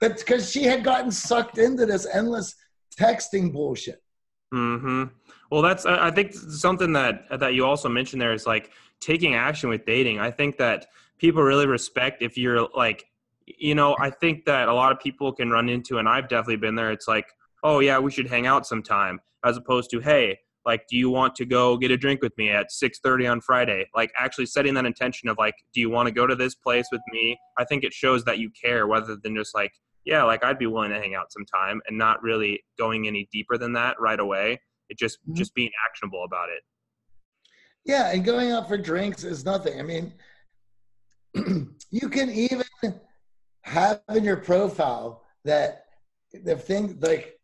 B: but because she had gotten sucked into this endless texting bullshit.
A: Hmm. Well, that's I think something that that you also mentioned there is like taking action with dating. I think that people really respect if you're like, you know, I think that a lot of people can run into, and I've definitely been there. It's like, oh yeah, we should hang out sometime, as opposed to hey, like do you want to go get a drink with me at 6.30 on friday like actually setting that intention of like do you want to go to this place with me i think it shows that you care rather than just like yeah like i'd be willing to hang out sometime and not really going any deeper than that right away it just mm-hmm. just being actionable about it
B: yeah and going out for drinks is nothing i mean you can even have in your profile that the thing like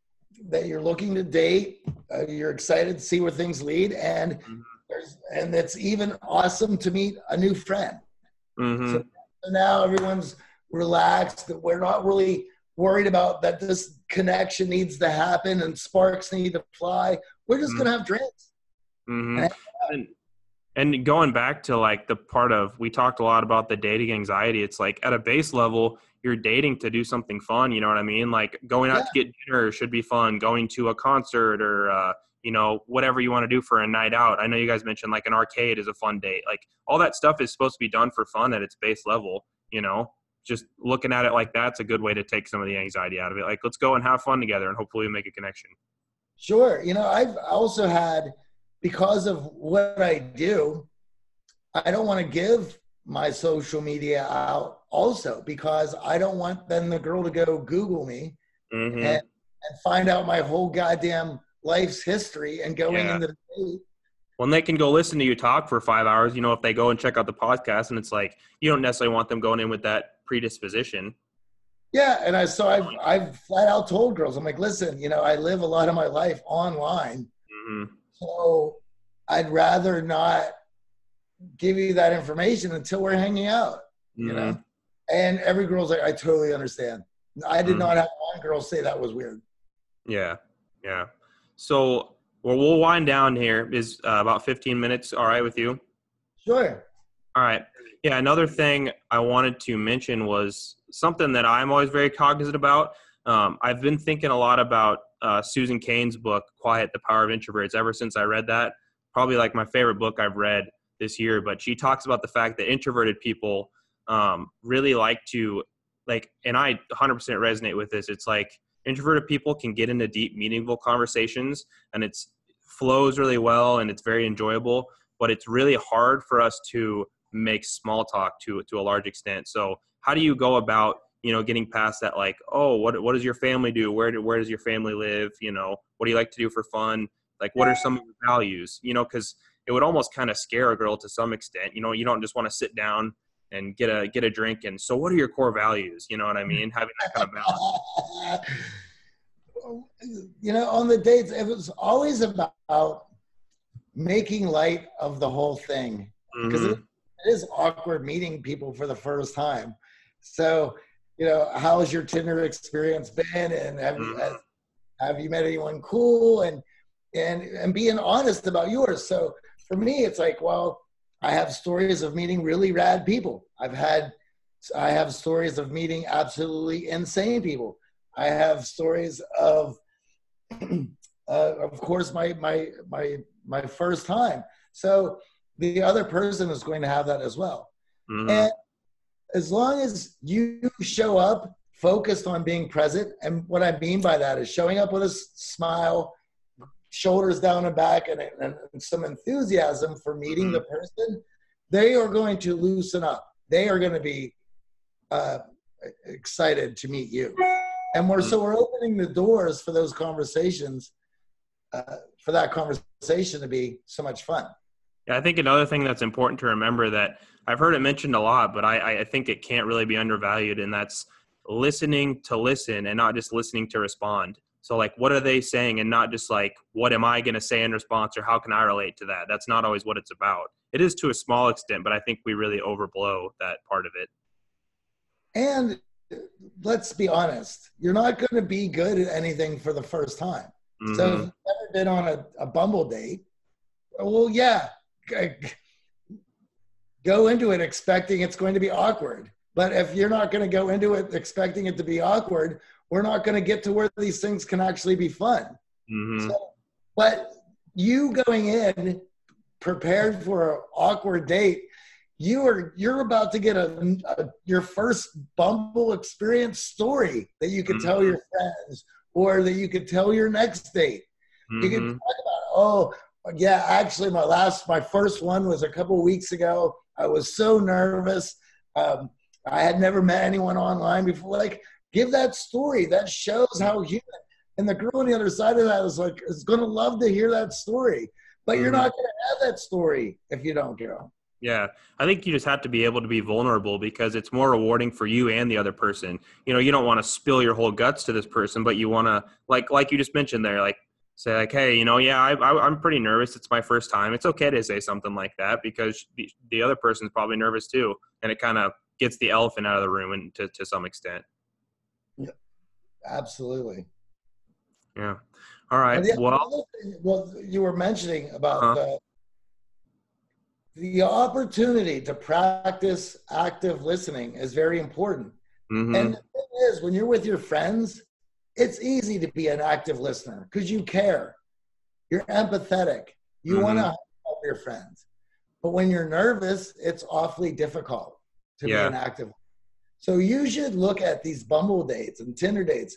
B: that you're looking to date, uh, you're excited to see where things lead, and mm-hmm. there's and it's even awesome to meet a new friend. Mm-hmm. So now everyone's relaxed. That we're not really worried about that this connection needs to happen and sparks need to fly. We're just mm-hmm. gonna have drinks.
A: Mm-hmm. And, and going back to like the part of we talked a lot about the dating anxiety. It's like at a base level, you're dating to do something fun. You know what I mean? Like going out yeah. to get dinner should be fun. Going to a concert or uh, you know whatever you want to do for a night out. I know you guys mentioned like an arcade is a fun date. Like all that stuff is supposed to be done for fun at its base level. You know, just looking at it like that's a good way to take some of the anxiety out of it. Like let's go and have fun together and hopefully we make a connection.
B: Sure. You know, I've also had because of what I do, I don't want to give my social media out also because I don't want then the girl to go Google me mm-hmm. and, and, find out my whole goddamn life's history and going yeah. into the date.
A: When they can go listen to you talk for five hours, you know, if they go and check out the podcast and it's like you don't necessarily want them going in with that predisposition.
B: Yeah, and I so I've I've flat out told girls, I'm like, listen, you know, I live a lot of my life online. Mm-hmm. So I'd rather not give you that information until we're hanging out. Mm-hmm. You know, mm-hmm. and every girl's like, I totally understand. I did mm-hmm. not have one girl say that was weird.
A: Yeah, yeah. So, well, we'll wind down here. Is uh, about 15 minutes all right with you?
B: Sure.
A: All right. Yeah. Another thing I wanted to mention was something that I'm always very cognizant about. Um, I've been thinking a lot about uh, Susan Cain's book, Quiet: The Power of Introverts, ever since I read that. Probably like my favorite book I've read this year, but she talks about the fact that introverted people um, really like to like, and I 100% resonate with this. It's like introverted people can get into deep, meaningful conversations, and it flows really well, and it's very enjoyable. But it's really hard for us to make small talk to to a large extent. So, how do you go about you know getting past that? Like, oh, what what does your family do? Where do, where does your family live? You know, what do you like to do for fun? Like, what are some of your values? You know, because it would almost kind of scare a girl to some extent. You know, you don't just want to sit down and get a get a drink and so what are your core values? You know what I mean? Having that kind of balance.
B: you know, on the dates, it was always about making light of the whole thing because mm-hmm. it, it is awkward meeting people for the first time. So, you know, how has your Tinder experience been? And have, mm-hmm. have you met anyone cool and and and being honest about yours so for me it's like well i have stories of meeting really rad people i've had i have stories of meeting absolutely insane people i have stories of uh, of course my my my my first time so the other person is going to have that as well mm-hmm. and as long as you show up focused on being present. And what I mean by that is showing up with a smile, shoulders down and back, and, and, and some enthusiasm for meeting mm-hmm. the person. They are going to loosen up. They are going to be uh, excited to meet you. And we're mm-hmm. so we're opening the doors for those conversations, uh, for that conversation to be so much fun.
A: Yeah, I think another thing that's important to remember that I've heard it mentioned a lot, but I, I think it can't really be undervalued, and that's listening to listen and not just listening to respond. So, like, what are they saying, and not just like, what am I going to say in response, or how can I relate to that? That's not always what it's about. It is to a small extent, but I think we really overblow that part of it.
B: And let's be honest, you're not going to be good at anything for the first time. Mm-hmm. So, if you've never been on a, a Bumble date, well, yeah, go into it expecting it's going to be awkward. But if you're not going to go into it expecting it to be awkward, we're not going to get to where these things can actually be fun. Mm-hmm. So, but you going in prepared for an awkward date, you are you're about to get a, a your first Bumble experience story that you can mm-hmm. tell your friends or that you could tell your next date. Mm-hmm. You can talk about, oh yeah, actually my last my first one was a couple weeks ago. I was so nervous. Um, I had never met anyone online before. Like, give that story. That shows how human. And the girl on the other side of that is like is going to love to hear that story. But you're not going to have that story if you don't go.
A: Yeah, I think you just have to be able to be vulnerable because it's more rewarding for you and the other person. You know, you don't want to spill your whole guts to this person, but you want to, like, like you just mentioned there, like say like, hey, you know, yeah, I, I, am pretty nervous. It's my first time. It's okay to say something like that because the, the other person's probably nervous too, and it kind of gets the elephant out of the room and to, to some extent.
B: Yeah, absolutely.
A: Yeah. All right.
B: The,
A: well,
B: thing, well, you were mentioning about uh-huh. the, the opportunity to practice active listening is very important. Mm-hmm. And the thing is, when you're with your friends, it's easy to be an active listener because you care. You're empathetic. You mm-hmm. want to help your friends. But when you're nervous, it's awfully difficult to yeah. be an active. So you should look at these Bumble dates and Tinder dates.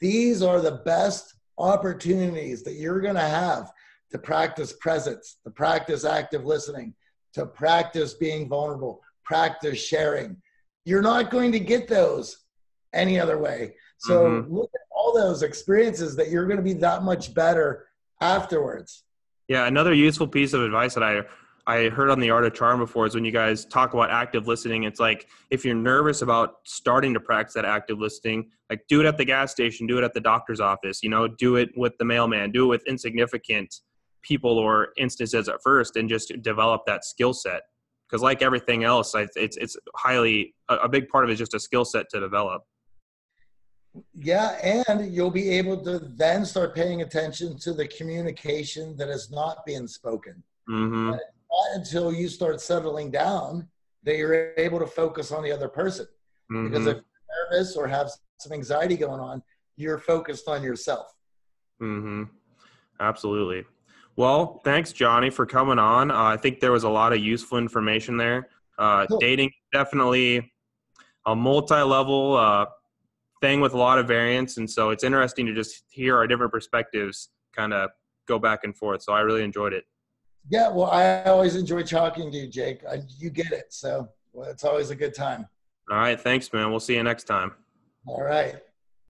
B: These are the best opportunities that you're going to have to practice presence, to practice active listening, to practice being vulnerable, practice sharing. You're not going to get those any other way. So mm-hmm. look at those experiences that you're going to be that much better afterwards.
A: Yeah, another useful piece of advice that I I heard on the Art of Charm before is when you guys talk about active listening. It's like if you're nervous about starting to practice that active listening, like do it at the gas station, do it at the doctor's office, you know, do it with the mailman, do it with insignificant people or instances at first, and just develop that skill set. Because like everything else, it's it's highly a big part of it is just a skill set to develop.
B: Yeah, and you'll be able to then start paying attention to the communication that is not being spoken. Mm-hmm until you start settling down that you're able to focus on the other person. Mm-hmm. Because if you're nervous or have some anxiety going on, you're focused on yourself.
A: Mm-hmm. Absolutely. Well, thanks, Johnny, for coming on. Uh, I think there was a lot of useful information there. Uh, cool. Dating definitely a multi-level uh, thing with a lot of variants, and so it's interesting to just hear our different perspectives kind of go back and forth. So I really enjoyed it.
B: Yeah, well, I always enjoy talking to you, Jake. I, you get it, so well, it's always a good time.
A: All right, thanks, man. We'll see you next time.
B: All right.